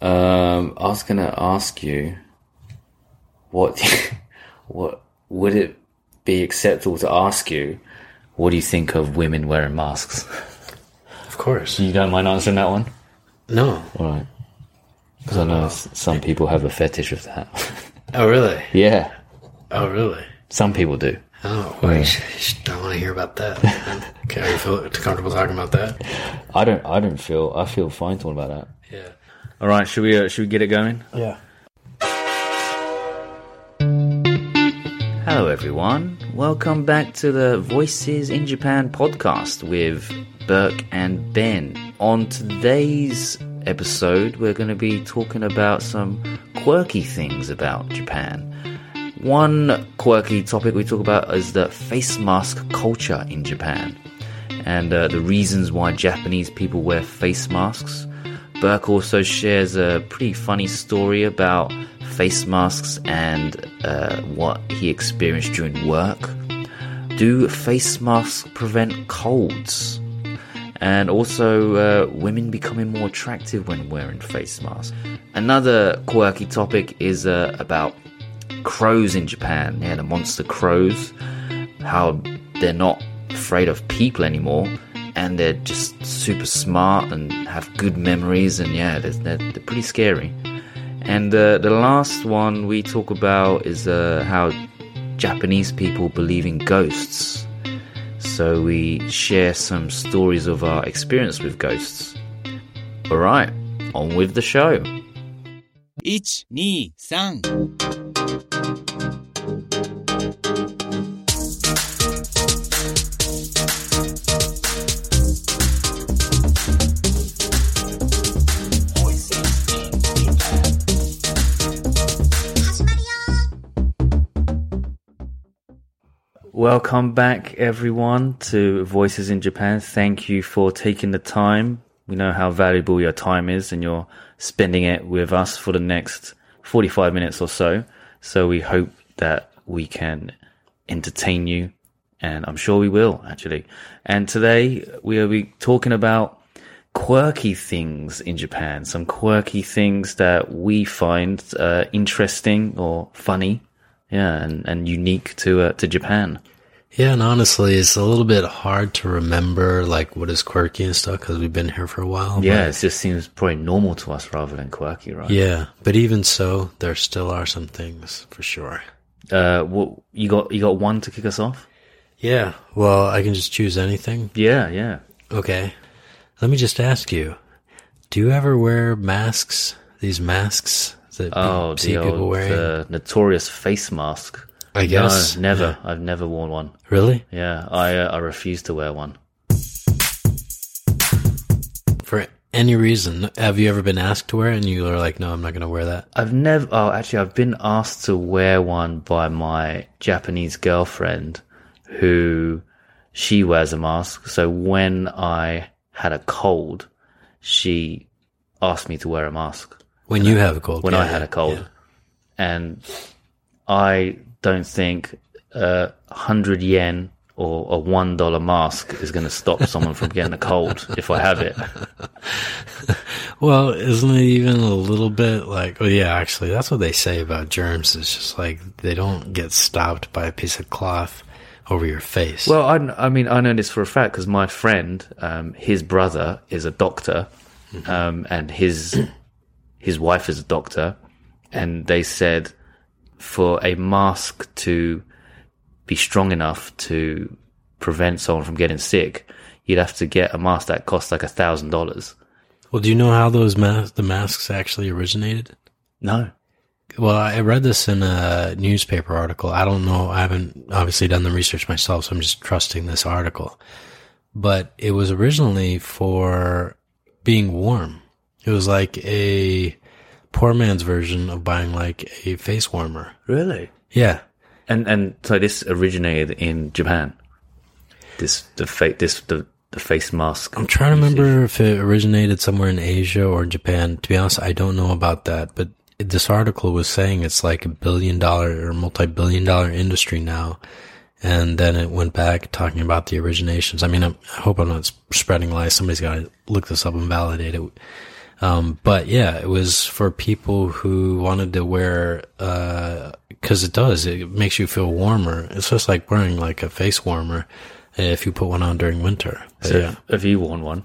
Um, I was gonna ask you, what, what would it be acceptable to ask you? What do you think of women wearing masks? Of course. You don't mind answering that one? No. All right. Because I know some people have a fetish of that. Oh, really? yeah, Oh, really? some people do. Oh, well, you should- you I want to hear about that. okay, are you feel comfortable talking about that? I don't. I don't feel. I feel fine talking about that. Yeah. All right. Should we? Uh, should we get it going? Yeah. Hello, everyone. Welcome back to the Voices in Japan podcast with Burke and Ben. On today's episode, we're going to be talking about some quirky things about Japan. One quirky topic we talk about is the face mask culture in Japan and uh, the reasons why Japanese people wear face masks. Burke also shares a pretty funny story about face masks and uh, what he experienced during work. Do face masks prevent colds? And also, uh, women becoming more attractive when wearing face masks. Another quirky topic is uh, about crows in Japan. Yeah, the monster crows. How they're not afraid of people anymore, and they're just super smart and have good memories. And yeah, they're, they're, they're pretty scary. And uh, the last one we talk about is uh, how Japanese people believe in ghosts. So we share some stories of our experience with ghosts. All right, on with the show. 1、2、3。Welcome back, everyone, to Voices in Japan. Thank you for taking the time. We know how valuable your time is, and you're spending it with us for the next 45 minutes or so. So we hope that we can entertain you, and I'm sure we will, actually. And today we be talking about quirky things in Japan, some quirky things that we find uh, interesting or funny, yeah, and, and unique to uh, to Japan. Yeah, and honestly, it's a little bit hard to remember like what is quirky and stuff because we've been here for a while. Yeah, it just seems probably normal to us rather than quirky, right? Yeah, but even so, there still are some things for sure. Uh, what you got? You got one to kick us off? Yeah. Well, I can just choose anything. Yeah, yeah. Okay. Let me just ask you: Do you ever wear masks? These masks that Oh, see the people old wearing? uh, notorious face mask. I guess. no, never. I've never worn one. Really? Yeah, I uh, I refuse to wear one. For any reason, have you ever been asked to wear it and you are like, no, I'm not going to wear that? I've never. Oh, actually, I've been asked to wear one by my Japanese girlfriend, who she wears a mask. So when I had a cold, she asked me to wear a mask When you have a cold. when yeah, I had yeah, a cold, yeah. and I don't think a hundred yen or a one dollar mask is going to stop someone from getting a cold if I have it. Well, isn't it even a little bit like, oh yeah, actually, that's what they say about germs. It's just like they don't get stopped by a piece of cloth over your face. Well, I, I mean, I know this for a fact because my friend, um, his brother is a doctor, um, and his his wife is a doctor, and they said for a mask to be strong enough to prevent someone from getting sick, you'd have to get a mask that costs like a thousand dollars. well, do you know how those mas- the masks actually originated? No. Well, I read this in a newspaper article. I don't know. I haven't obviously done the research myself, so I'm just trusting this article. But it was originally for being warm. It was like a poor man's version of buying like a face warmer. Really? Yeah. And and so this originated in Japan. This the fa- this the the face mask. I'm trying to remember if it originated somewhere in Asia or Japan. To be honest, I don't know about that, but this article was saying it's like a billion dollar or multi billion dollar industry now. And then it went back talking about the originations. I mean, I'm, I hope I'm not spreading lies. Somebody's got to look this up and validate it. Um, but yeah, it was for people who wanted to wear, uh 'cause cause it does, it makes you feel warmer. It's just like wearing like a face warmer if you put one on during winter. But So yeah. have you worn one?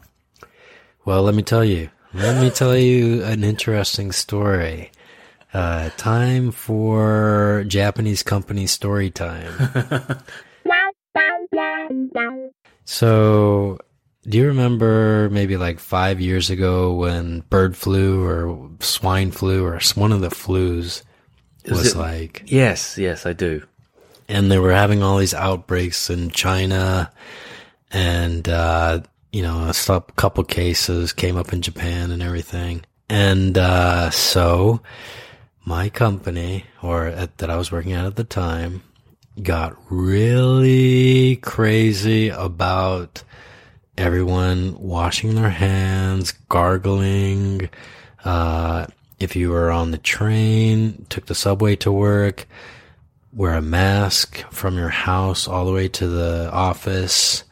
Well, let me tell you. Let me tell you an interesting story. Uh, time for Japanese company story time. so, do you remember maybe like five years ago when bird flu or swine flu or one of the flus was it- like Yes, yes, I do. and they were having all these outbreaks in China, and uh, you know, a couple cases came up in Japan and everything. And uh, so, my company, or at, that I was working at at the time, got really crazy about everyone washing their hands, gargling. Uh, if you were on the train, took the subway to work, wear a mask from your house all the way to the office.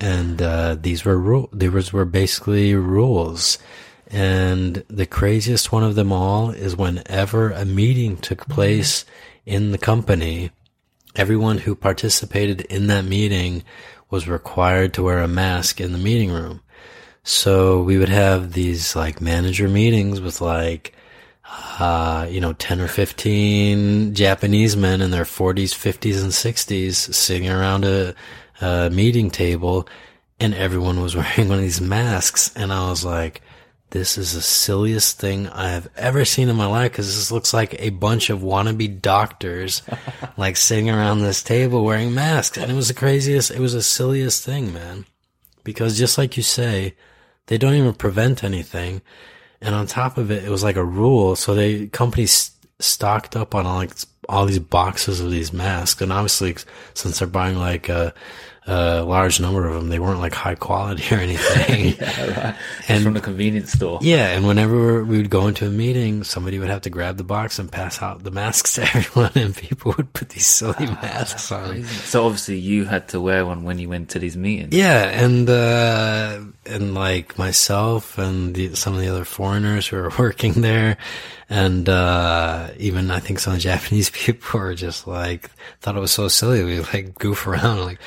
And uh, these were rule. These were basically rules. And the craziest one of them all is whenever a meeting took place in the company, everyone who participated in that meeting was required to wear a mask in the meeting room. So we would have these like manager meetings with like, uh, you know, 10 or 15 Japanese men in their 40s, 50s, and 60s sitting around a, a meeting table and everyone was wearing one of these masks. And I was like, this is the silliest thing I have ever seen in my life because this looks like a bunch of wannabe doctors like sitting around this table wearing masks. And it was the craziest, it was the silliest thing, man. Because just like you say, they don't even prevent anything. And on top of it, it was like a rule. So they, companies stocked up on all, like all these boxes of these masks. And obviously, since they're buying like a, a large number of them, they weren't like high quality or anything. Yeah, And from the convenience store. Yeah, and whenever we would go into a meeting, somebody would have to grab the box and pass out the masks to everyone, and people would put these silly masks on. So obviously you had to wear one when you went to these meetings. Yeah, and uh, and like myself and the, some of the other foreigners who were working there, and uh, even I think some Japanese people were just like thought it was so silly. We like goof around like.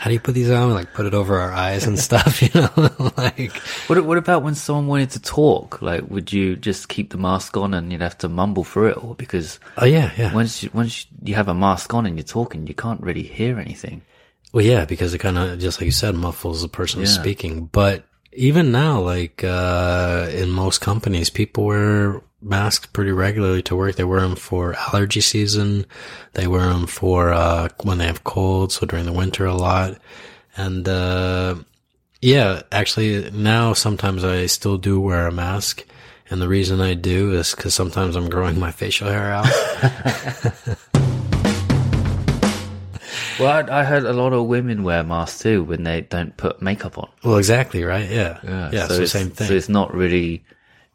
How do you put these on? Like put it over our eyes and stuff, you know? like What what about when someone wanted to talk? Like, would you just keep the mask on and you'd have to mumble through it all? Because oh yeah, yeah. once you, once you have a mask on and you're talking, you can't really hear anything. Well, yeah, because it kind of, just like you said, muffles the person Yeah. speaking. But even now, like, uh, in most companies, people wear masks pretty regularly to work. They wear them for allergy season. They wear them for, uh, when they have colds. So during the winter a lot. And, uh, yeah, actually now sometimes I still do wear a mask. And the reason I do is because sometimes I'm growing my facial hair out. Well, I, I heard a lot of women wear masks too when they don't put makeup on. well, exactly, right? Yeah. Yeah. so, it's, same thing. So it's not really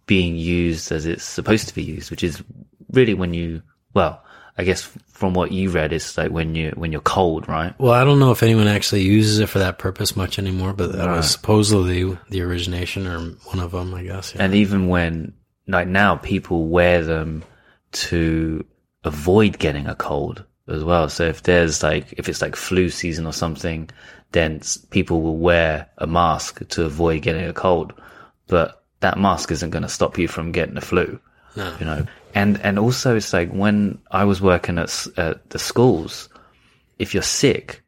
being used as it's supposed to be used, which is really when you, well, I guess from what you read, it's like when you when you're cold, right? Well, I don't know if anyone actually uses it for that purpose much anymore, but that Right. was supposedly the origination or one of them, I guess. Yeah. And even when, like now, people wear them to avoid getting a cold as well. So if there's like, if it's like flu season or something, then people will wear a mask to avoid getting a cold. But that mask isn't going to stop you from getting the flu. No. You know, and, and also it's like when I was working at, at the schools, if you're sick,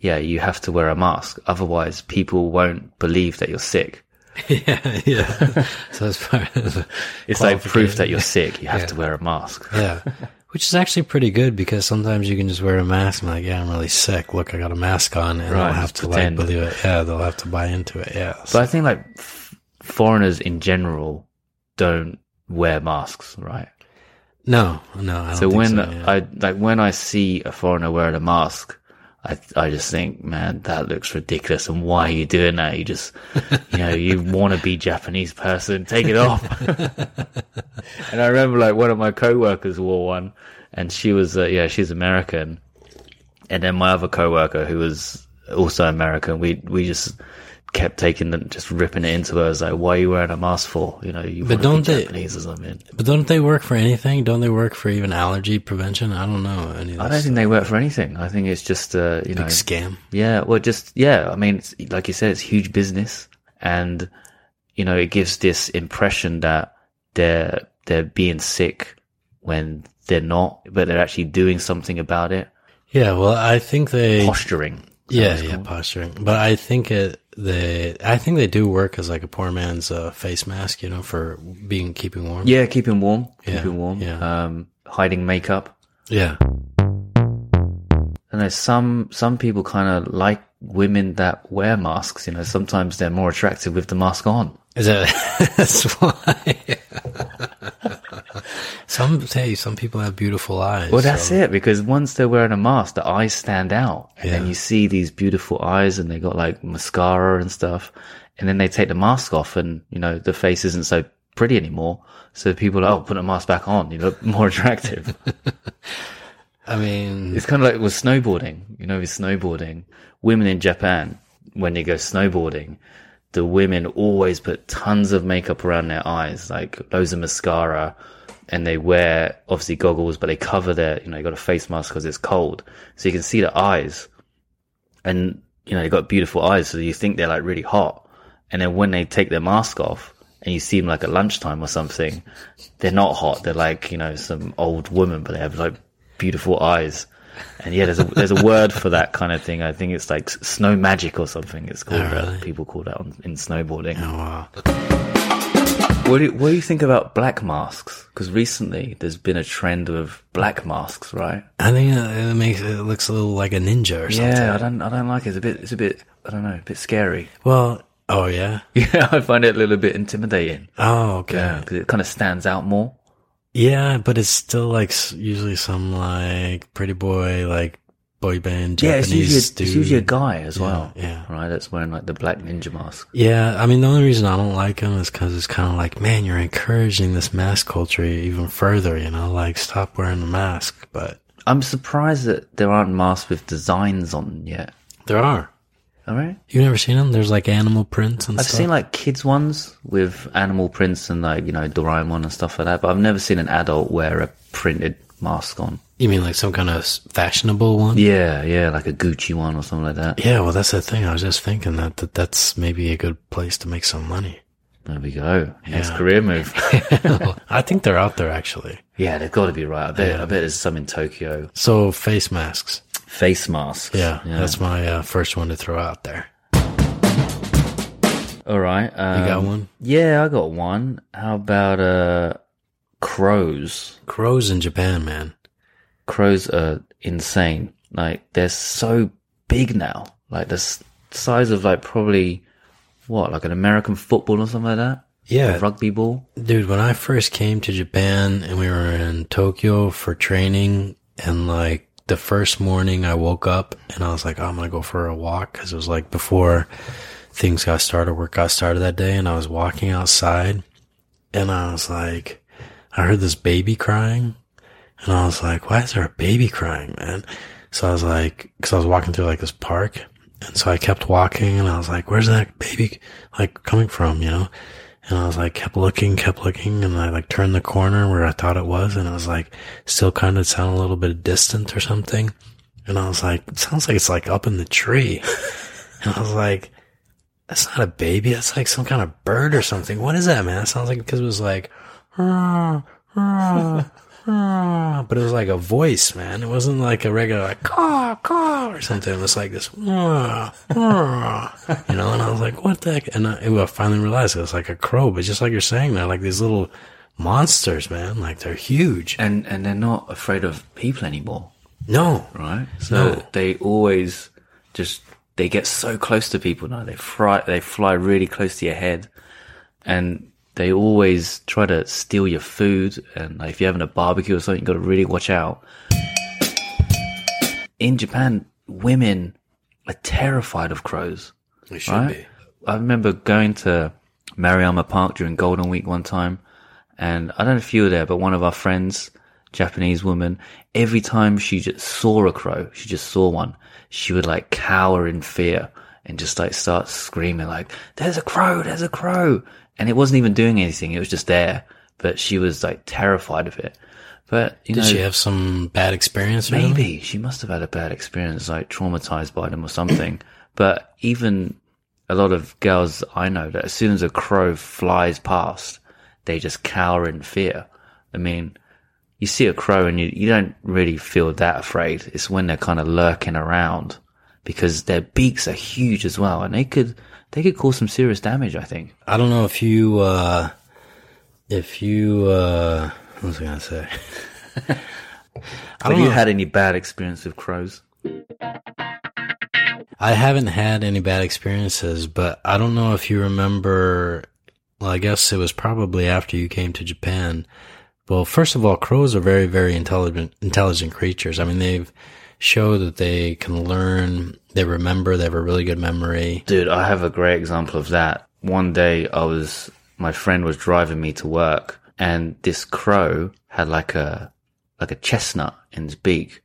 yeah, you have to wear a mask. Otherwise people won't believe that you're sick. yeah, yeah. so it's part of the It's like proof that you're sick. You have Yeah. to wear a mask. Yeah. Which is actually pretty good because sometimes you can just wear a mask and like, yeah, I'm really sick. Look, I got a mask on, and Right, they'll have to pretend. like believe it. Yeah, they'll have to buy into it. Yeah. But I think like f- foreigners in general don't wear masks, right? no, no. I don't So when so, yeah. I like when I see a foreigner wearing a mask, I I just think, man, that looks ridiculous. And why are you doing that? You just, you know, you want to be Japanese person, take it off. and I remember like one of my coworkers wore one, and she was, uh, yeah, she's American. And then my other coworker, who was also American, we we just kept taking them, just ripping it into her. It's like, why are you wearing a mask for? You know, you But don't they- Japanese or something. But don't they work for anything? Don't they work for even allergy prevention? I don't know. Any of I don't think they work for anything. I think it's just, uh, you know, big scam. Yeah, well, just yeah. I mean, it's, like you said, it's huge business, and you know, it gives this impression that they're they're being sick when they're not, but they're actually doing something about it. Yeah, well, I think they. Posturing. Yeah, yeah, posturing. But I think it. They. I think they do work as like a poor man's uh, face mask. You know, for being keeping warm. yeah. Keeping warm, Yeah, keeping warm. yeah. Um, hiding makeup. Yeah. I know some some people kind of like women that wear masks. You know, sometimes they're more attractive with the mask on. Is that that's why? Some say some people have beautiful eyes. Well, that's so- it. Because once they're wearing a mask, the eyes stand out, and then you see these beautiful eyes, and they got like mascara and stuff. And then they take the mask off, and you know the face isn't so pretty anymore. So people are, oh, put a mask back on. You look more attractive. I mean, it's kind of like with snowboarding. You know, with snowboarding, women in Japan when they go snowboarding, the women always put tons of makeup around their eyes, like loads of mascara, and they wear obviously goggles, but they cover their, you know, they got a face mask because it's cold, so you can see the eyes, and you know they got beautiful eyes, so you think they're like really hot, and then when they take their mask off. And you see them like at lunchtime or something, they're not hot. They're like, you know, some old woman, but they have like beautiful eyes. And yeah, there's a there's a word for that kind of thing. I think it's like snow magic or something. It's called Oh, really? People call that on, in snowboarding. oh, wow. What do you, what do you think about black masks? Because recently there's been a trend of black masks, right? I think it, makes it looks a little like a ninja or something. Yeah, I don't I don't like it. It's a bit it's a bit I don't know, a bit scary. Well, oh yeah. Yeah, I find it a little bit intimidating. Oh, okay. Yeah, because it kind of stands out more. Yeah, but it's still like usually some like pretty boy, like boy band yeah, Japanese it's usually a, dude. it's usually a guy as Yeah, well. yeah. right. That's wearing like the black ninja mask. Yeah, I mean the only reason I don't like him is because it's kind of like, man, you're encouraging this mask culture even further. You know, like stop wearing the mask. But I'm surprised that there aren't masks with designs on yet. there are. All right. You've never seen them? There's like animal prints and I've stuff. seen like kids ones with animal prints and like you know Doraemon and stuff like that, but I've never seen an adult wear a printed mask on. You mean like some kind of fashionable one? Yeah, yeah, like a Gucci one or something like that. Yeah, well, that's the thing. I was just thinking that, that that's maybe a good place to make some money. There we go. Next Yeah. career move. I think they're out there actually. yeah, they've got to be right. I bet. I bet there's some in Tokyo. So face masks. Face masks. Yeah, that's my uh, first one to throw out there. all right. Um, You got one? Yeah, I got one. How about uh, crows? Crows in Japan, man. Crows are insane. Like they're so big now. Like the size of like probably what, like an American football or something like that. Yeah, A rugby ball. Dude, when I first came to Japan and we were in Tokyo for training and like the first morning I woke up and I was like, oh, I'm going to go for a walk because it was like before things got started, work got started that day. And I was walking outside and I was like, I heard this baby crying and I was like, why is there a baby crying, man? So I was like, cause I was walking through like this park. And so I kept walking and I was like, where's that baby like coming from, you know? And I was like, kept looking, kept looking, and I like turned the corner where I thought it was, and it was like still kind of sound a little bit distant or something. And I was like, it sounds like it's like up in the tree. and I was like, that's not a baby. That's like some kind of bird or something. What is that, man? That sounds like because it was like, "Ah, ah, ah," but it was like a voice, man. It wasn't like a regular like caw caw or something. It was like this, "Ah, ah," you know. And I was like, what the heck? And I, I finally realized it was like a crow, but just like you're saying, they're like these little monsters, man. Like they're huge. And and they're not afraid of people anymore, No, right? So No. they always just they get so close to people now. They fly they fly really close to your head, and they always try to steal your food. And like, if you're having a barbecue or something, you've got to really watch out. In Japan, women are terrified of crows. they should right? be. I remember going to Maruyama Park during Golden Week one time, and I don't know if you were there, but one of our friends, Japanese woman, every time she just saw a crow, she just saw one, she would like cower in fear, and just like start screaming like, "There's a crow! There's a crow!" And it wasn't even doing anything; it was just there. But she was like terrified of it. But you Did know, she have some bad experience? maybe she must have had a bad experience, like traumatized by them or something. but even a lot of girls I know that as soon as a crow flies past, they just cower in fear. I mean, you see a crow and you, you don't really feel that afraid. It's when they're kind of lurking around because their beaks are huge as well and they could, they could cause some serious damage, I think. I don't know if you, uh, if you, uh, what was I gonna say? Have you know. had any bad experience with crows? I haven't had any bad experiences, but I don't know if you remember. Well, I guess it was probably after you came to Japan. Well, first of all, crows are very, very intelligent, intelligent creatures. I mean, they've show that they can learn, they remember, they have a really good memory. Dude, I have a great example of that. One day I was, my friend was driving me to work and this crow had like a, like a chestnut in his beak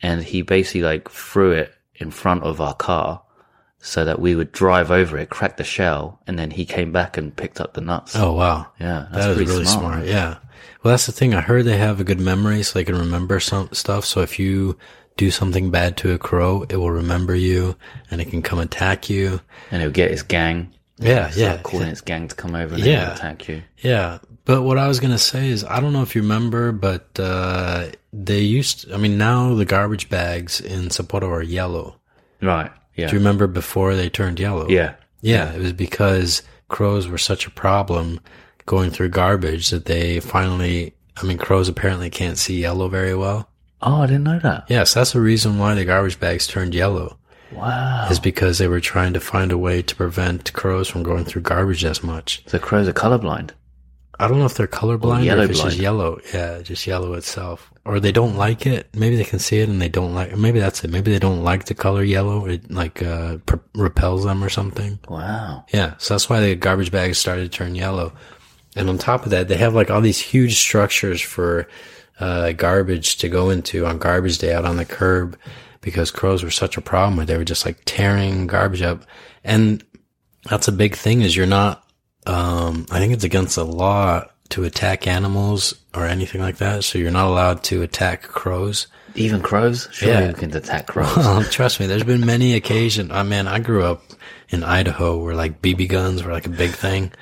and he basically like threw it in front of our car so that we would drive over it, crack the shell, and then he came back and picked up the nuts. Oh wow, yeah, that's that is really smart. smart. Yeah. Well, that's the thing. I heard they have a good memory, so they can remember some stuff. So if you do something bad to a crow, it will remember you, and it can come attack you. And it'll get its gang. Yeah, start yeah, calling its gang to come over and Yeah. attack you. Yeah, but what I was gonna say is I don't know if you remember, but uh, they used. I mean, now the garbage bags in Sapporo are yellow. Right. Yeah. Do you remember before they turned yellow? yeah. yeah. It was because crows were such a problem going through garbage that they finally. I mean, crows apparently can't see yellow very well. Oh, I didn't know that. Yes, that's the reason why the garbage bags turned yellow. Wow. Is because they were trying to find a way to prevent crows from going through garbage as much. So crows are colorblind. I don't know if they're colorblind or, Or if it's yellow just yellow. Yeah, just yellow itself. Or they don't like it. Maybe they can see it and they don't like. Maybe that's it. Maybe they don't like the color yellow. It like uh, pr- repels them or something. Wow. Yeah, so that's why the garbage bags started to turn yellow. And on top of that, they have like all these huge structures for uh, garbage to go into on garbage day out on the curb because crows were such a problem where they were just like tearing garbage up. And that's a big thing is you're not, um, I think it's against the law to attack animals or anything like that. So you're not allowed to attack crows. Even crows? Sure, Yeah. you can attack crows. Well, trust me, there's been many occasions. I mean, I grew up in Idaho where like BB guns were like a big thing.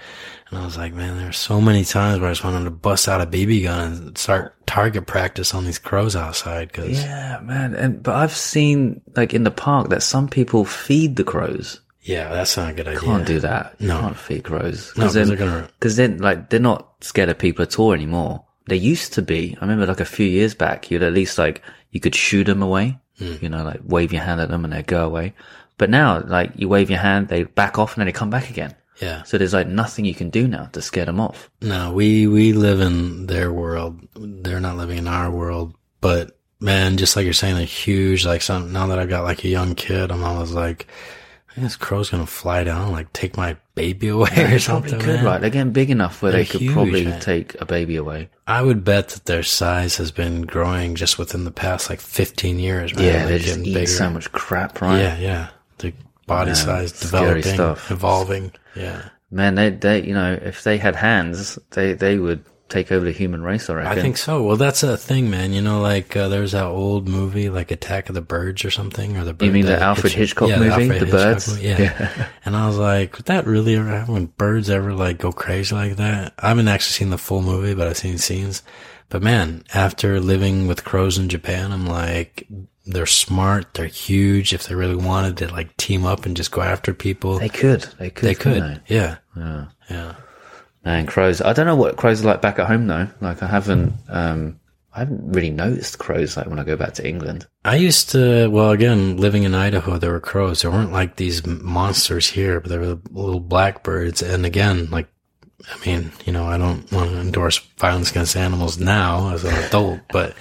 And I was like, man, there were so many times where I just wanted to bust out a BB gun and start target practice on these crows outside. Cause yeah, man. And but I've seen like in the park that some people feed the crows. yeah, that's not a good idea. Can't do that. You No. can't feed crows. No, 'cause then, they're gonna- Because then, like, they're not scared of people at all anymore. They used to be. I remember, like, a few years back, you'd at least like you could shoot them away. Hmm. You know, like wave your hand at them and they'd go away. But now, like, you wave your hand, they back off and then they come back again. Yeah. So there's like nothing you can do now to scare them off. No, we, we live in their world. They're not living in our world. But man, just like you're saying, they're huge. Like some, now that I've got like a young kid, I'm always like, I think this crow's gonna fly down, like take my baby away or something. could, man. right? They're getting big enough where They're they could huge, probably man. take a baby away. I would bet that their size has been growing just within the past like 15 years. Man. Yeah, Like, they're just getting eating so much crap, right? Yeah, yeah. The body Yeah, size scary developing, stuff. evolving. Yeah. Man, they, they, you know, if they had hands, they, they would take over the human race, I reckon. I think so. Well, that's a thing, man. You know, like uh, there's that old movie, like Attack of the Birds or something, or the bird, You mean the Alfred Hitchcock yeah, movie, Alfred The Birds? movie, Yeah. and I was like, would that really ever happen? When birds ever like go crazy like that? I haven't actually seen the full movie, but I've seen scenes. But man, after living with crows in Japan, I'm like, they're smart, they're huge. If they really wanted to like team up and just go after people, They could. They could. they could. couldn't Yeah. Yeah. Yeah. Man, crows. I don't know what crows are like back at home though. Like I haven't, um, I haven't really noticed crows like when I go back to England. I used to, well, again, living in Idaho, there were crows. There weren't like these monsters here, but there were little blackbirds. And again, like, I mean, you know, I don't want to endorse violence against animals now as an adult, but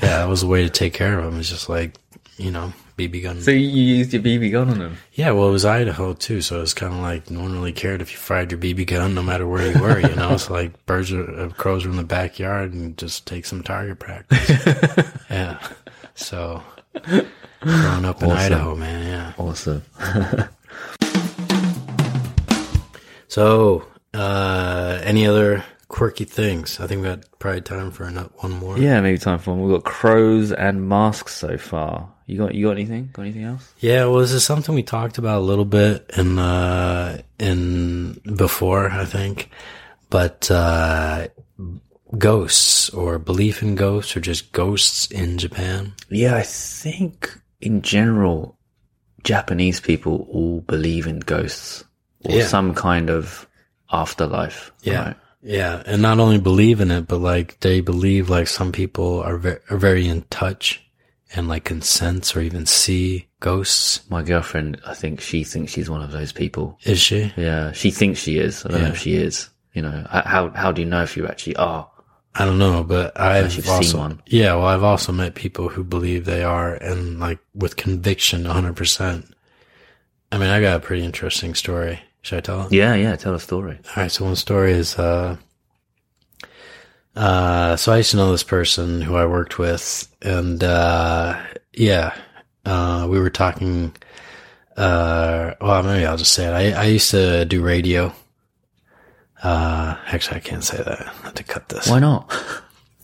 yeah, that was a way to take care of them. It's just like, you know, BB gun. So you used your BB gun on them? yeah, well, it was Idaho too, so it was kind of like no one really cared if you fired your BB gun, no matter where you were. You know, it's like birds or uh, crows are in the backyard and just take some target practice. yeah, so growing up in Idaho, man, yeah. Awesome. So, uh, any other quirky things? I think we got probably time for another one more. Yeah, maybe time for one. We've got crows and masks so far. You got you got anything? Got anything else? Yeah, well, this is something we talked about a little bit in uh, in before, I think. But uh, ghosts or belief in ghosts or just ghosts in Japan. Yeah, I think in general, Japanese people all believe in ghosts or Yeah. some kind of afterlife. Yeah. right? Yeah, and not only believe in it, but like they believe like some people are very, are very in touch and like can sense or even see ghosts. My girlfriend, I think she thinks she's one of those people. Is she? Yeah, she thinks she is. I don't know if she is. You know, how how do you know if you actually are? I don't know, but I've also one. yeah, well, I've also met people who believe they are and like with conviction, hundred percent. I mean, I got a pretty interesting story. Should I tell it? Yeah, yeah. Tell a story. All right, so one story is uh uh so I used to know this person who I worked with and uh yeah, uh we were talking uh well maybe I'll just say it. I I used to do radio. Uh actually I can't say that. I have to cut this. Why not?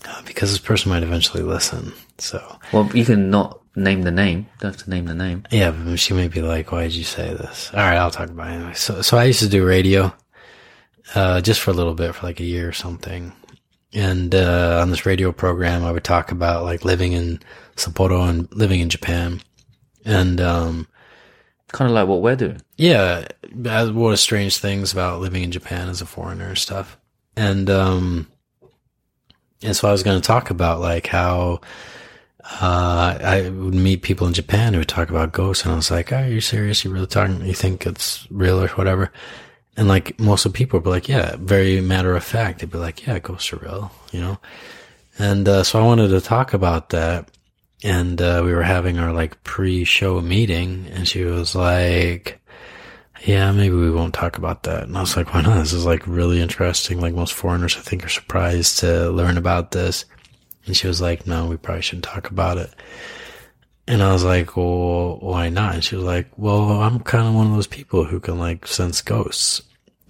Uh, because this person might eventually listen. So Well, you can not name the name. Don't have to name the name. Yeah, but she may be like, "Why did you say this?" All right, I'll talk about it anyway. So, so I used to do radio, uh, just for a little bit, for like a year or something. And uh, on this radio program, I would talk about like living in Sapporo and living in Japan. And um, Kind of like what we're doing. yeah, uh, what strange things about living in Japan as a foreigner and stuff. And um, and so I was going to talk about like how uh, I would meet people in Japan who would talk about ghosts, and I was like, "Are you serious? You really talking? You think it's real or whatever?" And like most of the people would be like, "Yeah," very matter of fact. They'd be like, "Yeah, ghosts are real," you know. And uh, so I wanted to talk about that, and uh, we were having our like pre-show meeting, and she was like, "Yeah, maybe we won't talk about that." And I was like, "Why not? This is like really interesting. Like most foreigners, I think, are surprised to learn about this." And she was like, "No, we probably shouldn't talk about it." And I was like, "Well, why not?" And she was like, "Well, I'm kind of one of those people who can like sense ghosts."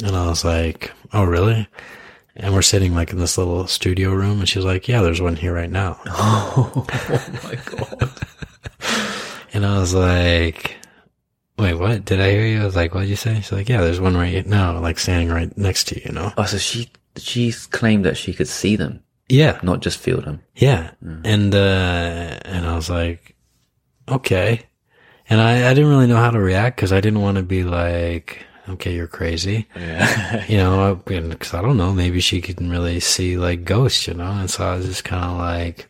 And I was like, "Oh, really?" And we're sitting like in this little studio room, and she's like, "Yeah, there's one here right now." Oh my god. And I was like, "Wait, what? Did I hear you?" I was like, "What did you say?" She's like, "Yeah, there's one right now, like standing right next to you." You know? Oh, so she she claimed that she could see them, Yeah, not just feel them. Yeah. And, uh, and I was like, okay. And I, I didn't really know how to react because I didn't want to be like, okay, you're crazy. Yeah. You know, because I don't know, maybe she can really see like ghosts, you know? And so I was just kind of like,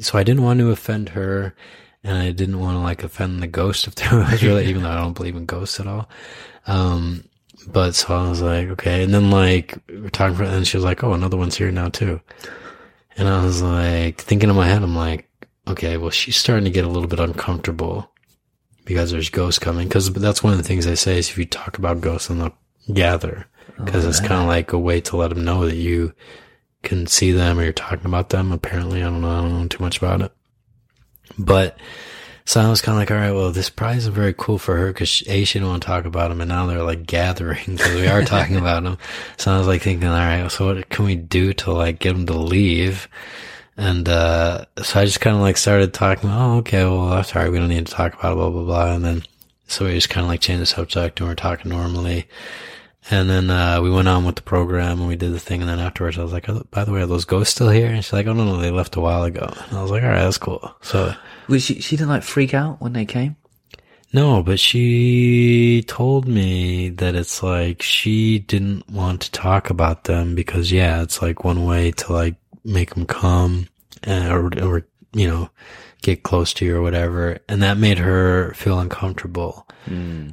so I didn't want to offend her and I didn't want to like offend the ghost if there was really, even though I don't believe in ghosts at all. Um, but so I was like, okay. And then like, we we're talking for, and she was like, oh, another one's here now too. And I was like, thinking in my head, I'm like, okay, well, she's starting to get a little bit uncomfortable because there's ghosts coming. Cause that's one of the things they say is if you talk about ghosts, then they'll gather. Cause it's kind of like a way to let them know that you can see them or you're talking about them. Apparently, I don't know. I don't know too much about it. But so I was kind of like, all right, well, this probably isn't very cool for her because A, she didn't want to talk about them, and now they're like gathering because we are talking about them. So I was like thinking, all right, so what can we do to like get them to leave? And uh, so I just kind of like started talking. Oh, okay, well, right. We don't need to talk about it, blah blah blah. And then so we just kind of like changed the subject and we are talking normally. And then uh, we went on with the program and we did the thing. And then afterwards, I was like, oh, by the way, are those ghosts still here? And she's like, oh no, no, they left a while ago. And I was like, all right, that's cool. So. Was she she didn't like freak out when they came? No, but she told me that it's like she didn't want to talk about them because yeah, it's like one way to like make them come uh, or, or, you know, get close to you or whatever. And that made her feel uncomfortable.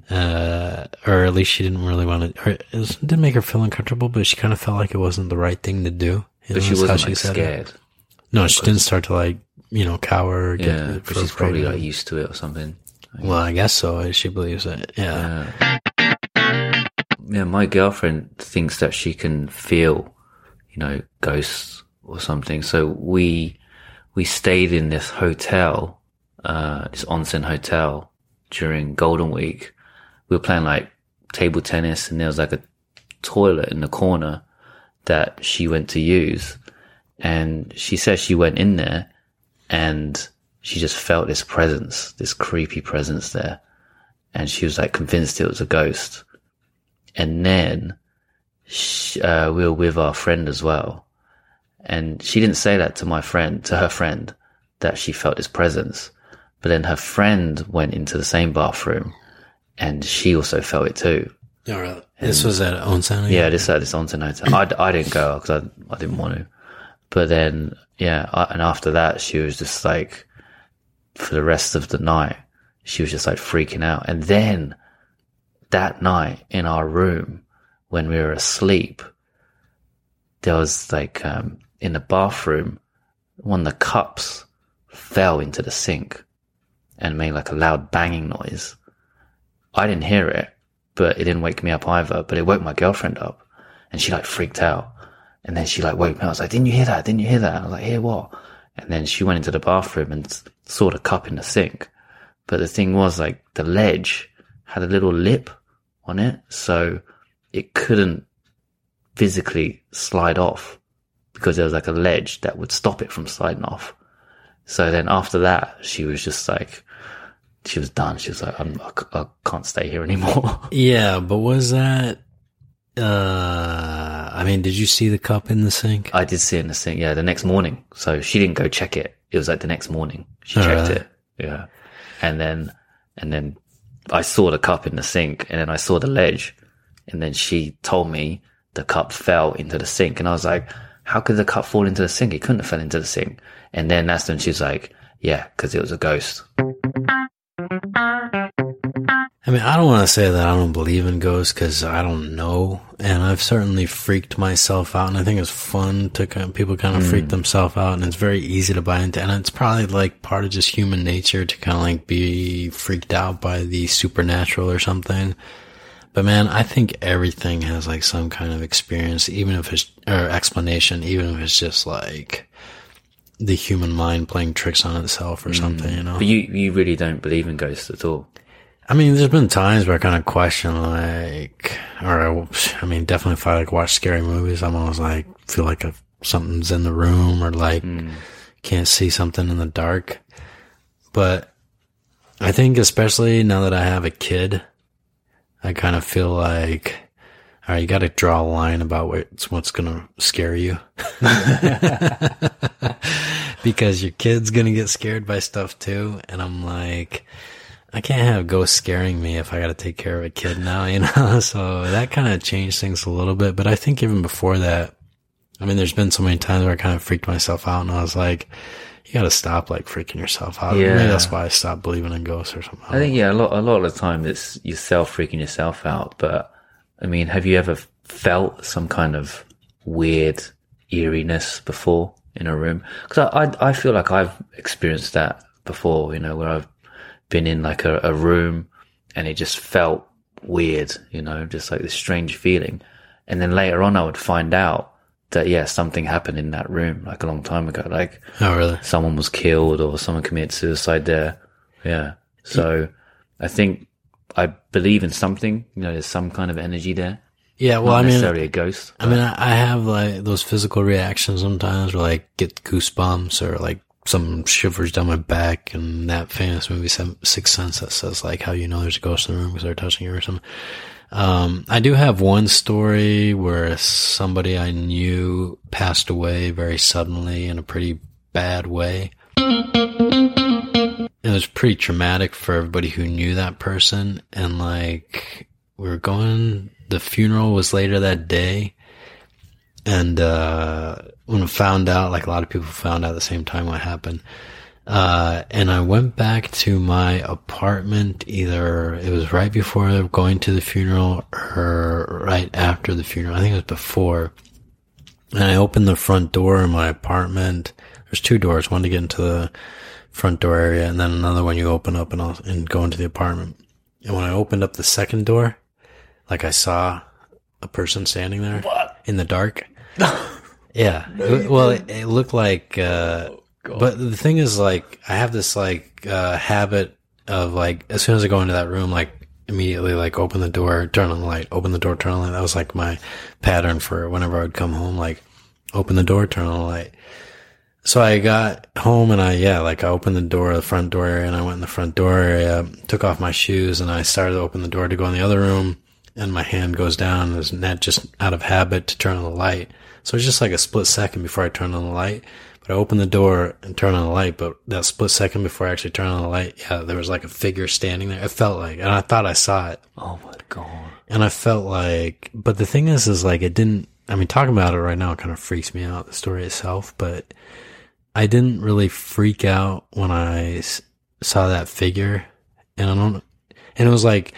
Uh, or at least she didn't really want to, or it was- didn't make her feel uncomfortable, but she kind of felt like it wasn't the right thing to do. You But know, she wasn't like said it. scared. No, she didn't start to like, you know, cower or get Yeah, but she's probably of like used to it or something. Well, I guess so. She believes it. Yeah. Yeah, my girlfriend thinks that she can feel, you know, ghosts or something. So we we stayed in this hotel, uh, this onsen hotel during Golden Week. We were playing like table tennis, and there was like a toilet in the corner that she went to use. And she says she went in there and she just felt this presence, this creepy presence there. And she was like convinced it was a ghost. And then she, uh, we were with our friend as well. And she didn't say that to my friend, to her friend, that she felt his presence. But then her friend went into the same bathroom and she also felt it too. Oh? This was at Onsen. Yeah, this at this onsen hotel. I, I didn't go because I, I didn't want to. But then, yeah, I, and after that, she was just like, for the rest of the night, she was just like freaking out. And then that night in our room, when we were asleep, there was like, um, in the bathroom, one of the cups fell into the sink and made like a loud banging noise. I didn't hear it, but it didn't wake me up either. But it woke my girlfriend up, and she like freaked out. And then she like woke me up. I was like, "Didn't you hear that? Didn't you hear that?" I was like, "Hear what?" And then she went into the bathroom and saw the cup in the sink. But the thing was, like, the ledge had a little lip on it, so it couldn't physically slide off because there was like a ledge that would stop it from sliding off. So then after that, she was just like, she was done. She was like, I'm, I I can't stay here anymore. Yeah, but was that? Uh, I mean, did you see the cup in the sink? I did see it in the sink, yeah, the next morning. So she didn't go check it. It was like the next morning. She Oh, checked really? it. Yeah. And then, and then I saw the cup in the sink and then I saw the ledge. And then she told me the cup fell into the sink. And I was like, how could the cup fall into the sink? It couldn't have fell into the sink. And then that's when she was like, yeah, cause it was a ghost. I mean, I don't want to say that I don't believe in ghosts because I don't know, and I've certainly freaked myself out, and I think it's fun to kind of, people kind of hmm. freak themselves out, and it's very easy to buy into, and it's probably like part of just human nature to kind of like be freaked out by the supernatural or something. But man, I think everything has like some kind of experience, even if it's or explanation, even if it's just like the human mind playing tricks on itself or mm. something, you know. But you, you really don't believe in ghosts at all. I mean, there's been times where I kind of question, like, or I, I mean, definitely if I like watch scary movies, I'm always like, feel like if something's in the room or like mm. can't see something in the dark. But I think especially now that I have a kid, I kind of feel like, all right, you got to draw a line about what's, what's going to scare you. because your kid's going to get scared by stuff too. And I'm like, I can't have ghosts scaring me if I got to take care of a kid now, you know? So that kind of changed things a little bit. But I think even before that, I mean, there's been so many times where I kind of freaked myself out and I was like, you got to stop like freaking yourself out. Yeah. Maybe that's why I stopped believing in ghosts or something. I think yeah, a lot a lot of the time it's yourself freaking yourself out. But I mean, have you ever felt some kind of weird eeriness before in a room? Because I, I I feel like I've experienced that before. You know, where I've been in like a, a room and it just felt weird. You know, just like this strange feeling, and then later on I would find out that yeah, something happened in that room like a long time ago. Like oh, really? someone was killed or someone committed suicide there. Yeah. So I think I believe in something. You know, there's some kind of energy there. Yeah. Well, Not I mean, necessarily a ghost. I mean, I have like those physical reactions sometimes where like get goosebumps or like some shivers down my back and that famous movie Sixth Sense that says like how you know there's a ghost in the room because they're touching you or something. Um, I do have one story where somebody I knew passed away very suddenly in a pretty bad way. It was pretty traumatic for everybody who knew that person. And like, we were going, the funeral was later that day. And, uh, when I found out, like a lot of people found out at the same time what happened. Uh, and I went back to my apartment either it was right before going to the funeral or right after the funeral. I think it was before. And I opened the front door in my apartment. There's two doors, one to get into the front door area and then another one you open up and, I'll, and go into the apartment. And when I opened up the second door, like I saw a person standing there in the dark. yeah. It- well, it, it looked like, uh, but the thing is like, I have this like, uh, habit of like, as soon as I go into that room, like, immediately like open the door, turn on the light, open the door, turn on the light. That was like my pattern for whenever I would come home, like open the door, turn on the light. So I got home and I, yeah, like I opened the door, the front door area and I went in the front door area, took off my shoes and I started to open the door to go in the other room and my hand goes down. There's net just out of habit to turn on the light. So it's just like a split second before I turn on the light. But I opened the door and turned on the light, but that split second before I actually turned on the light, yeah, there was like a figure standing there. It felt like, and I thought I saw it. Oh my god. And I felt like, but the thing is, is like it didn't, I mean, talking about it right now kind of freaks me out, the story itself, but I didn't really freak out when I saw that figure. And I don't, and it was like,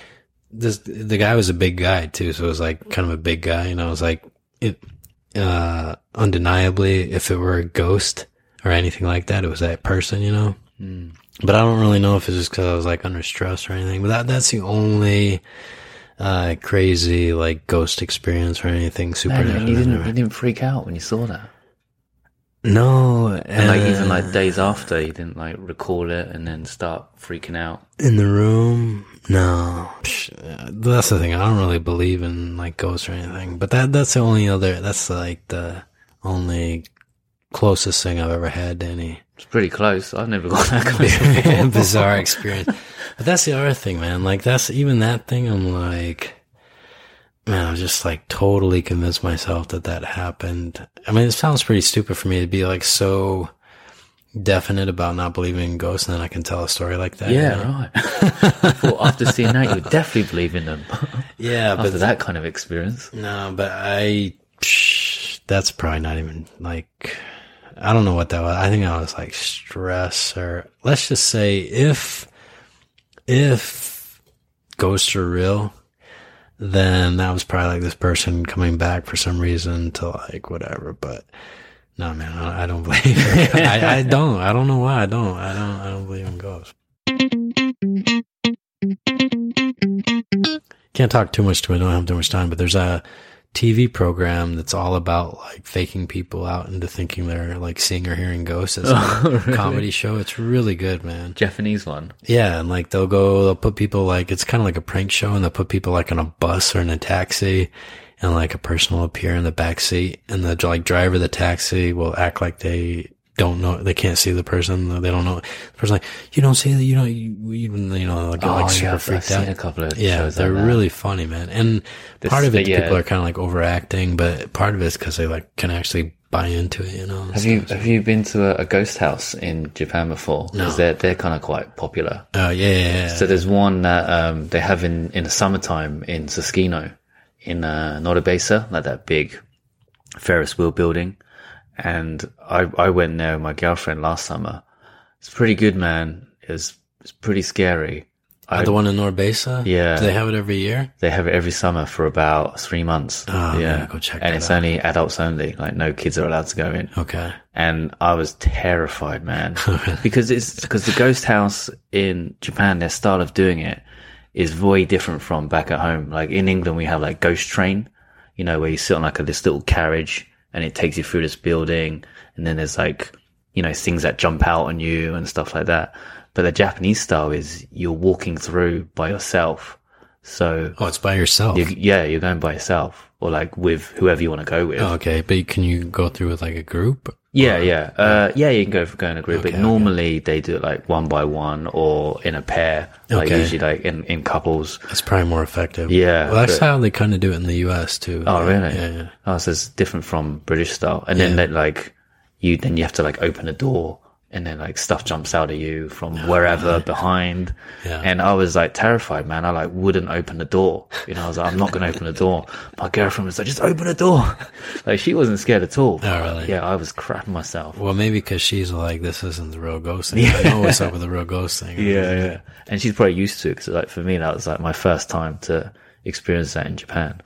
this, the guy was a big guy too. So it was like kind of a big guy. And I was like, it, uh, undeniably, if it were a ghost or anything like that, it was that person, you know? But I don't really know if it's just cause I was like under stress or anything, but that, that's the only, uh, crazy like ghost experience or anything supernatural. and you didn't you didn't freak out when you saw that. No, And like even uh, like days after, he didn't like recall it and then start freaking out. In the room? No. Psh, uh, That's the thing. I don't really believe in like ghosts or anything. But that that's the only other that's like the only closest thing I've ever had to any It's pretty close. I've never got that close. before. bizarre experience. But that's the other thing, man. Like that's even that thing I'm like man, I was just like totally convinced myself that that happened. I mean, it sounds pretty stupid for me to be like so definite about not believing in ghosts and then I can tell a story like that. you Yeah, know? right. Thought after seeing that, you would definitely believe in them. Yeah, after but that kind of experience. No, but I, psh, that's probably not even like, I don't know what that was. I think I was like stress or let's just say if, if ghosts are real, then that was probably like this person coming back for some reason to like whatever, but no, man, I, I don't believe. I, I don't, I don't know why I don't, I don't, I don't believe in ghosts. Can't talk too much to it. I don't have too much time, but there's a TV program that's all about like faking people out into thinking they're like seeing or hearing ghosts. It's oh, a Oh, really? comedy show. It's really good, man. Japanese one. Yeah, and like they'll go, they'll put people like it's kind of like a prank show, and they'll put people like on a bus or in a taxi, and like a person will appear in the back seat, and the like driver of the taxi will act like they don't know, they can't see the person, they don't know. The person like, you don't see that, you know, you, you, you know, like, get, like super Oh, I've freaked seen out. a couple of Yeah, they're like really funny, man. And This- part of it, yeah. people are kind of like overacting, but part of it's because they like can actually buy into it, you know. Have you have you been to a, a ghost house in Japan before? No. Because they're they're kind of quite popular. Oh yeah, yeah, yeah. So there's one that um, they have in in the summertime in Susukino, in uh, Norbesa, like that big Ferris wheel building. And I I went there with my girlfriend last summer. It's pretty good, man. It's it's pretty scary. I, the one in Norbesa. Yeah. Do they have it every year? they have it every summer for about three months. Oh, yeah, go check and it's out. only adults only. Like no kids are allowed to go in. Okay. and I was terrified, man, oh, because it's because the ghost house in Japan, their style of doing it is very different from back at home. Like in England, we have like ghost train, you know, where you sit on like a, this little carriage and it takes you through this building, and then there's like you know things that jump out on you and stuff like that. But the Japanese style is you're walking through by yourself, so Oh, it's by yourself. you, yeah, you're going by yourself or like with whoever you want to go with. Oh, okay, but can you go through with like a group? Yeah, yeah, uh, yeah. You can go for go in a group, Okay, but okay. normally they do it like one by one or in a pair. Like Okay. usually like in, in couples. That's probably more effective. Yeah, Well, that's but- how they kind of do it in the U.S. too. Oh, Yeah, really? Yeah, yeah. Oh, so it's different from British style. And then Yeah. they like you then you have to like open a door and then like stuff jumps out of you from oh, wherever behind. Yeah. And I was like terrified, man. I like wouldn't open the door. You know, I was like, I'm not going to open the door. My girlfriend was like, just open the door. like she wasn't scared at all. Oh, really? Yeah, I was crapping myself. Well, maybe because she's like, this isn't the real ghost thing. I know what's up with the real ghost thing. Yeah, yeah. And she's probably used to it because, like, for me, that was like my first time to experience that in Japan.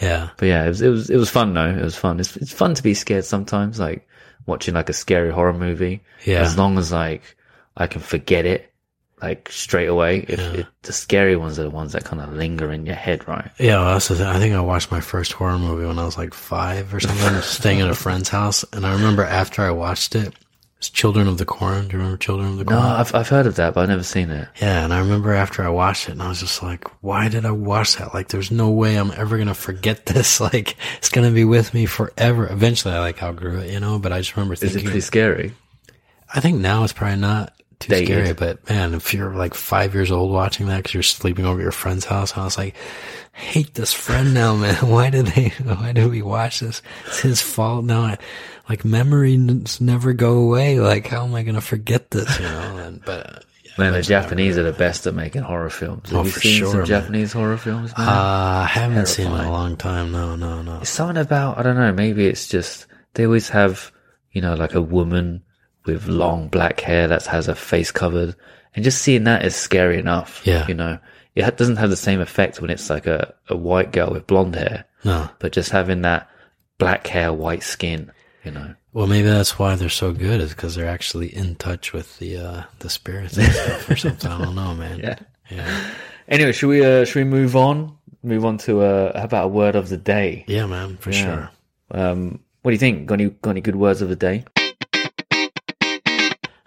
Yeah. But yeah, it was it was it was fun though. It was fun. It's it's fun to be scared sometimes, like watching like a scary horror movie. Yeah. As long as like I can forget it, like straight away. If it, the scary ones are the ones that kind of linger in your head, right? Yeah, well, that's the thing. I think I watched my first horror movie when I was like five or something, staying at a friend's house. And I remember after I watched it, It's Children of the Corn. Do you remember Children of the Corn? No? I've I've heard of that, but I've never seen it. Yeah, and I remember after I watched it, and I was just like, "Why did I watch that? Like, there's no way I'm ever gonna forget this. Like, it's gonna be with me forever." Eventually, I like outgrew it, you know. But I just remember Is it thinking, pretty scary? I think now it's probably not too Dated. scary, but man, if you're like five years old watching that because you're sleeping over at your friend's house, I was like, I hate this friend now, man. Why did they? Why did we watch this? It's his fault now. I, like memories never go away. Like, how am I gonna forget this? You know? And but. Uh, Man, the those Japanese are the best at making horror films. Have Oh, you for seen sure, some man. Japanese horror films? Man? Uh, I haven't seen in a long time. No, no, no. It's something about I don't know. Maybe it's just they always have you know like a woman with long black hair that has her face covered, and just seeing that is scary enough. Yeah. you know, it doesn't have the same effect when it's like a a white girl with blonde hair, No. but just having that black hair, white skin, you know. Well, maybe that's why they're so good, is because they're actually in touch with the uh, the spirits and stuff or something. I don't know, man. Yeah. yeah, Anyway, should we uh, should we move on? Move on to uh, how about a word of the day? yeah, man, for Yeah. sure. Um, what do you think? Got any got any good words of the day?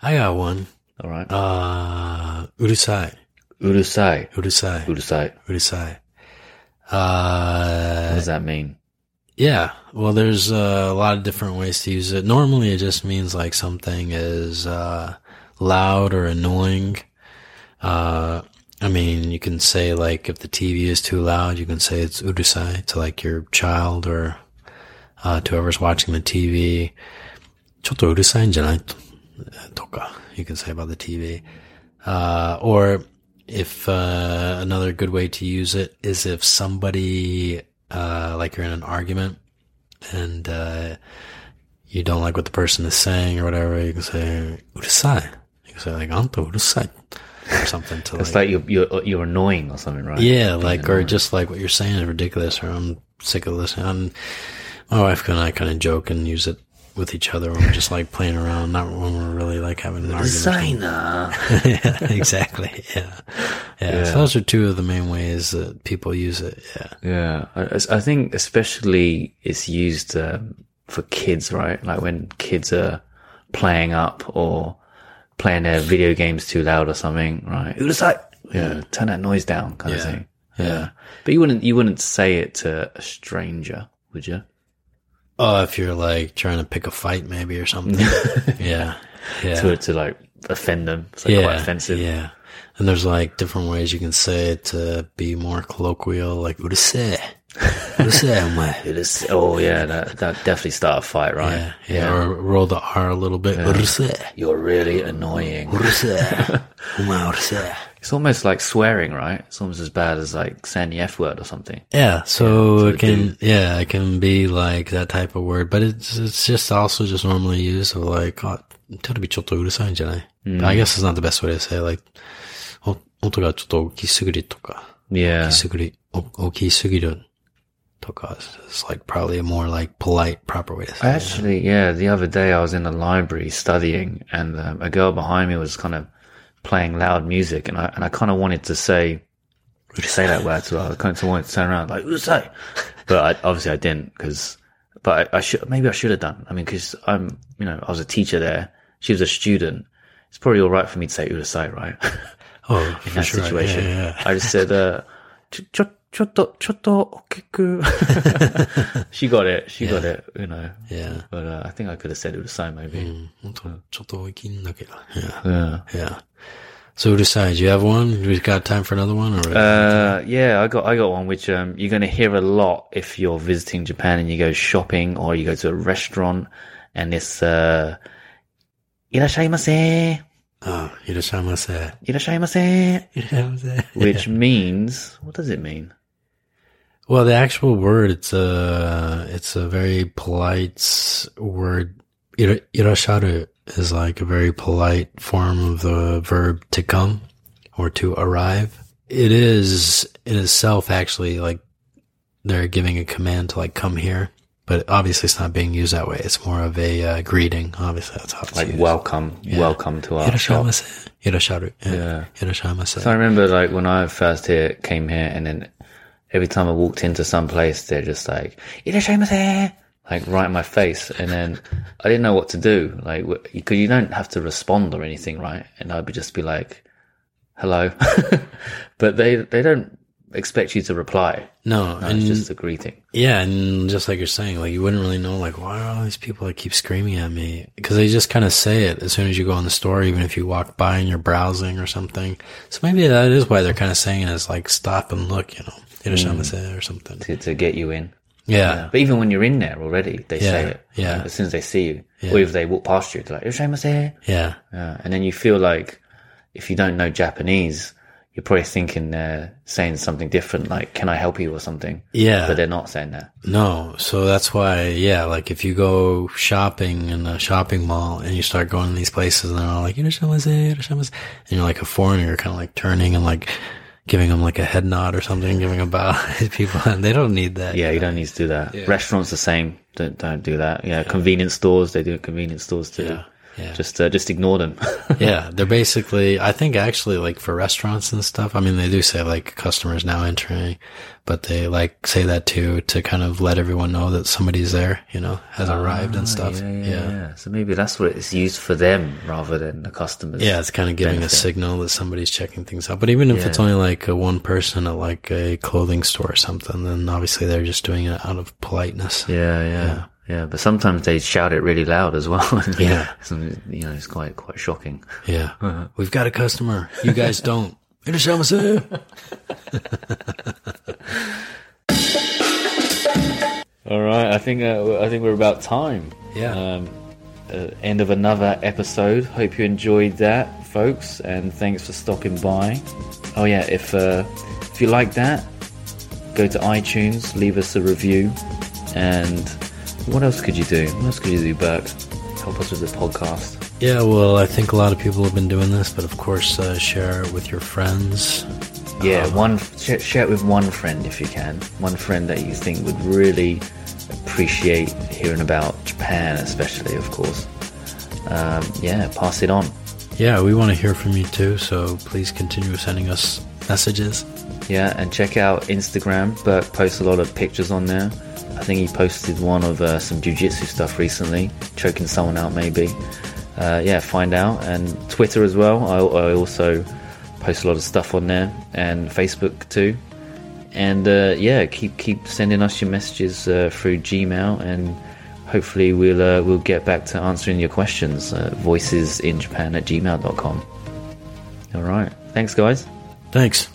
I got one. All right, Uh, urusai, urusai, urusai, urusai. urusai. What Uh, does that mean? yeah. Well, there's uh, a lot of different ways to use it. Normally, it just means like something is uh, loud or annoying. Uh, I mean, you can say like if the TV is too loud, you can say it's urusai to like your child or uh, to whoever's watching the TV. ちょっとうるさいんじゃないととか you can say about the TV. Uh, or if uh, another good way to use it is if somebody uh, like you're in an argument and uh, you don't like what the person is saying or whatever, you can say "urusai." You can say like "anto urusai" or something to it's like, like you're, you're, you're annoying or something, right? Yeah, Being like annoying. or just like what you're saying is ridiculous, or I'm sick of listening. I'm, my wife and I kind of joke and use it with each other when we're just like playing around, not when we're really like having an argument. Designer. yeah, exactly. Yeah. yeah. So those are two of the main ways that people use it. Yeah. Yeah, I, I think especially it's used um, for kids, right? Like when kids are playing up or playing their video games too loud or something, right? Urusai. Yeah, turn that noise down, kind of Yeah. thing. Yeah, but you wouldn't you wouldn't say it to a stranger, would you? Oh, if you're like trying to pick a fight, maybe or something. yeah. Yeah. To to like offend them, it's like yeah. quite offensive. Yeah. And there's like different ways you can say it to be more colloquial, like urusei. Urusei, omae. It is. Oh yeah, that that definitely start a fight, right? Yeah. Yeah. Or roll the R a little bit. Urusei. You're really annoying. Urusei. Omae urusei. It's almost like swearing, right? It's almost as bad as like saying the F word or something. Yeah, so so it can yeah, it can be like that type of word, but it's it's just also just normally used of like oh, ちょっとちょっとうるさいんじゃない I guess it's not the best way to say it, like お音がちょっと大きすぎるとか Yeah. 大きすぎるお大きすぎるとか it's like probably a more like polite proper way to say I it. actually, yeah, the other day I was in the library studying and um, a girl behind me was kind of playing loud music and I, and I kind of wanted to say, to say that word to her. I kind of wanted to turn around like, say, but I, obviously I didn't because, but I, I should, maybe I should have done. I mean, cause I'm, you know, I was a teacher there. She was a student. It's probably all right for me to say urusai, right? Oh, in that sure. situation. Yeah, yeah. I just said, uh, ちょっと、ちょっと、大きく。she got it. She got it, you know. Yeah. But uh, I think I could have said urusai maybe. 本当ちょっと大きいんだけど Yeah. Yeah. Yeah. So urusai, do you have one? We've got time for another one or Uh, yeah, I got I got one which um you're gonna hear a lot if you're visiting Japan and you go shopping or you go to a restaurant and it's uh いらっしゃいませ Oh, いらっしゃいませ。いらっしゃいませいらっしゃいませ。 which means what does it mean? Well, the actual word, it's a, it's a very polite word. Ira- Irasharu is like a very polite form of the verb to come or to arrive. It is in itself actually like they're giving a command to like come here, but obviously it's not being used that way. It's more of a uh, greeting. Obviously that's how it's Like used. welcome, welcome to our shop. Irasharu. Yeah. Yeah. So I remember like when I first here came here and then every time I walked into some place, they're just like, "Irashimasu," like right in my face, and then I didn't know what to do, like because you don't have to respond or anything, right? And I'd just be like, "Hello," but they they don't expect you to reply. No, No, and it's just a greeting. yeah, and just like you're saying, like you wouldn't really know, like why are all these people that keep screaming at me? Because they just kind of say it as soon as you go in the store, even if you walk by and you're browsing or something. So maybe that is why they're kind of saying it is like stop and look, you know, mm. or something. to, to get you in. Yeah, But even when you're in there already, they say it. yeah. As soon as they see you, Yeah. or if they walk past you, they're like "Irashaimase." yeah, Yeah, and then you feel like if you don't know Japanese, you're probably thinking they're saying something different, like "Can I help you?" or something. yeah. But they're not saying that. No, so that's why, yeah, like if you go shopping in a shopping mall and you start going to these places and they're all like, "Irashamase, irashamase," and you're like a foreigner, you're kind of like turning and like giving them like a head nod or something, giving a bow to people, and they don't need that. Yeah, you don't need to do that. Yeah. Restaurants the same. Don't don't do that. Yeah, convenience stores they do. Convenience stores too. Yeah, yeah. Just uh, just ignore them. yeah, they're basically, I think actually like for restaurants and stuff, I mean, they do say like customers now entering, but they like say that too to kind of let everyone know that somebody's there, you know, has arrived and stuff. Ah, Yeah, yeah, yeah. yeah. So maybe that's what it's used for them rather than the customers. Yeah, it's kind of giving benefit. a signal that somebody's checking things out. But even if it's only like a one person at like a clothing store or something, then obviously they're just doing it out of politeness. Yeah, yeah, yeah. But sometimes they shout it really loud as well. Yeah. Some- you know, it's quite quite shocking. Yeah. We've got a customer. You guys don't. All right, I think uh, I think we're about time. Yeah. Um, uh, end of another episode. Hope you enjoyed that, folks, and thanks for stopping by. Oh yeah, if uh, if you like that, go to iTunes, leave us a review, and what else could you do? What else could you do, Burke? Help us with the podcast. Yeah, well, I think a lot of people have been doing this, but of course, uh, share it with your friends. Yeah, one share, share it with one friend if you can. One friend that you think would really appreciate hearing about Japan, especially, of course. Um, yeah, pass it on. Yeah, we want to hear from you too, so please continue sending us messages. Yeah, and check out Instagram. Burke posts a lot of pictures on there. I think he posted one of uh, some jujitsu stuff recently, choking someone out maybe. Uh, yeah, find out. And Twitter as well. I, I also post a lot of stuff on there, and Facebook too. And uh, yeah, keep keep sending us your messages uh, through Gmail, and hopefully we'll uh, we'll get back to answering your questions. Voicesinjapan at gmail.com. All right, thanks guys. Thanks.